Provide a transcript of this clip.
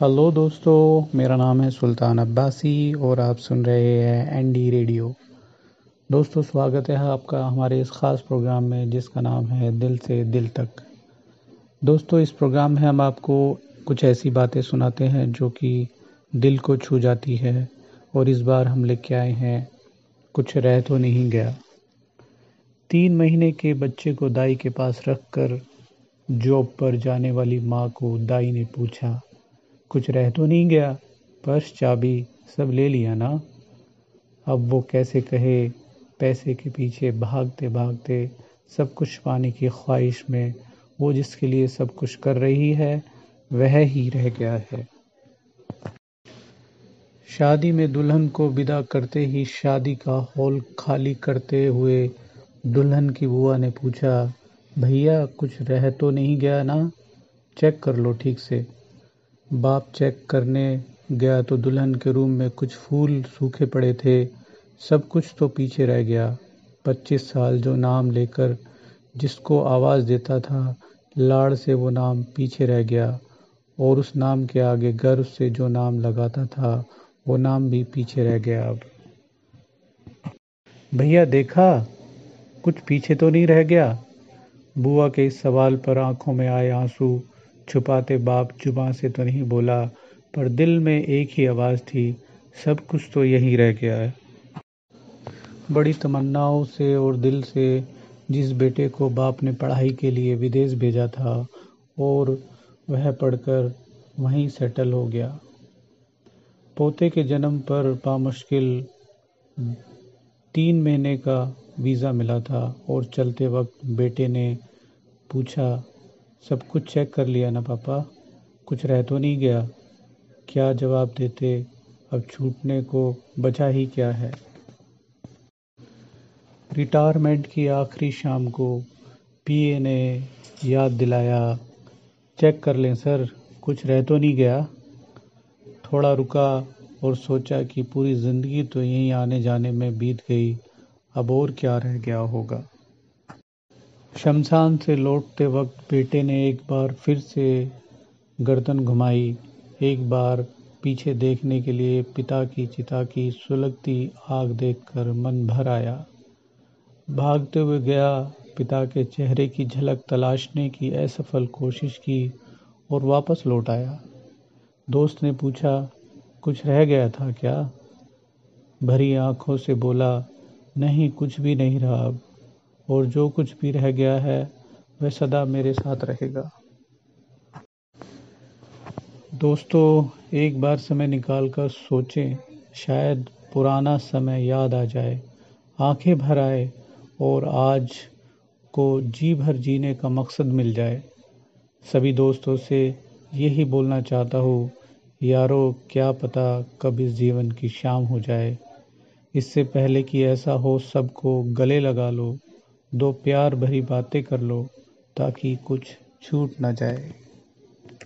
Hello दोस्तों, मेरा नाम है सुल्तान अब्बासी और आप सुन रहे हैं एनडी रेडियो दोस्तों, स्वागत है आपका हमारे इस ख़ास प्रोग्राम में जिसका नाम है दिल से दिल तक। दोस्तों, इस प्रोग्राम में हम आपको कुछ ऐसी बातें सुनाते हैं जो कि दिल को छू जाती है और इस बार हम लेके आए हैं कुछ रह तो नहीं गया। तीन महीने के बच्चे को दाई के पास रख कर जॉब पर जाने वाली माँ को दाई ने पूछा कुछ रह तो नहीं गया। पर्स चाबी सब ले लिया ना। अब वो कैसे कहे, पैसे के पीछे भागते भागते सब कुछ पाने की ख्वाहिश में, वो जिसके लिए सब कुछ कर रही है, वह ही रह गया है। शादी में दुल्हन को विदा करते ही शादी का हॉल खाली करते हुए दुल्हन की बुआ ने पूछा, भैया, कुछ रह तो नहीं गया ना? चेक कर लो ठीक से। बाप चेक करने गया तो दुल्हन के रूम में कुछ फूल सूखे पड़े थे। सब कुछ तो पीछे रह गया। पच्चीस साल जो नाम लेकर जिसको आवाज़ देता था, लाड़ से वो नाम पीछे रह गया और उस नाम के आगे गर्व से जो नाम लगाता था, वो नाम भी पीछे रह गया अब। भैया देखा? कुछ पीछे तो नहीं रह गया? बुआ के इस सवाल पर आँखों में आए आँसू छुपाते बाप जुबां से तो नहीं बोला, पर दिल में एक ही आवाज़ थी, सब कुछ तो यहीं रह गया है। बड़ी तमन्नाओं से और दिल से जिस बेटे को बाप ने पढ़ाई के लिए विदेश भेजा था, और वह पढ़कर वहीं सेटल हो गया। पोते के जन्म पर बामुश्किल तीन महीने का वीज़ा मिला था, और चलते वक्त बेटे ने पूछा सब कुछ चेक कर लिया ना पापा। कुछ रह तो नहीं गया। क्या जवाब देते? अब छूटने को बचा ही क्या है? रिटायरमेंट की आखिरी शाम को पीए ने याद दिलाया। चेक कर लें सर, कुछ रह तो नहीं गया। थोड़ा रुका और सोचा कि पूरी ज़िंदगी तो यहीं आने जाने में बीत गई। अब और क्या रह गया होगा? शमशान से लौटते वक्त बेटे ने एक बार फिर से गर्दन घुमाई। एक बार पीछे देखने के लिए पिता की चिता की सुलगती आग देखकर मन भर आया। भागते हुए गया, पिता के चेहरे की झलक तलाशने की असफल कोशिश की और वापस लौट आया। दोस्त ने पूछा, कुछ रह गया था क्या? भरी आँखों से बोला, नहीं, कुछ भी नहीं रहा अब। और जो कुछ भी रह गया है, वह सदा मेरे साथ रहेगा। दोस्तों, एक बार समय निकाल कर सोचें, शायद पुराना समय याद आ जाए। आँखें भर आए और आज को जी भर जीने का मकसद मिल जाए। सभी दोस्तों से यही बोलना चाहता हूँ, यारो, क्या पता कब इस जीवन की शाम हो जाए। इससे पहले कि ऐसा हो, सबको गले लगा लो। दो प्यार भरी बातें कर लो ताकि कुछ छूट ना जाए।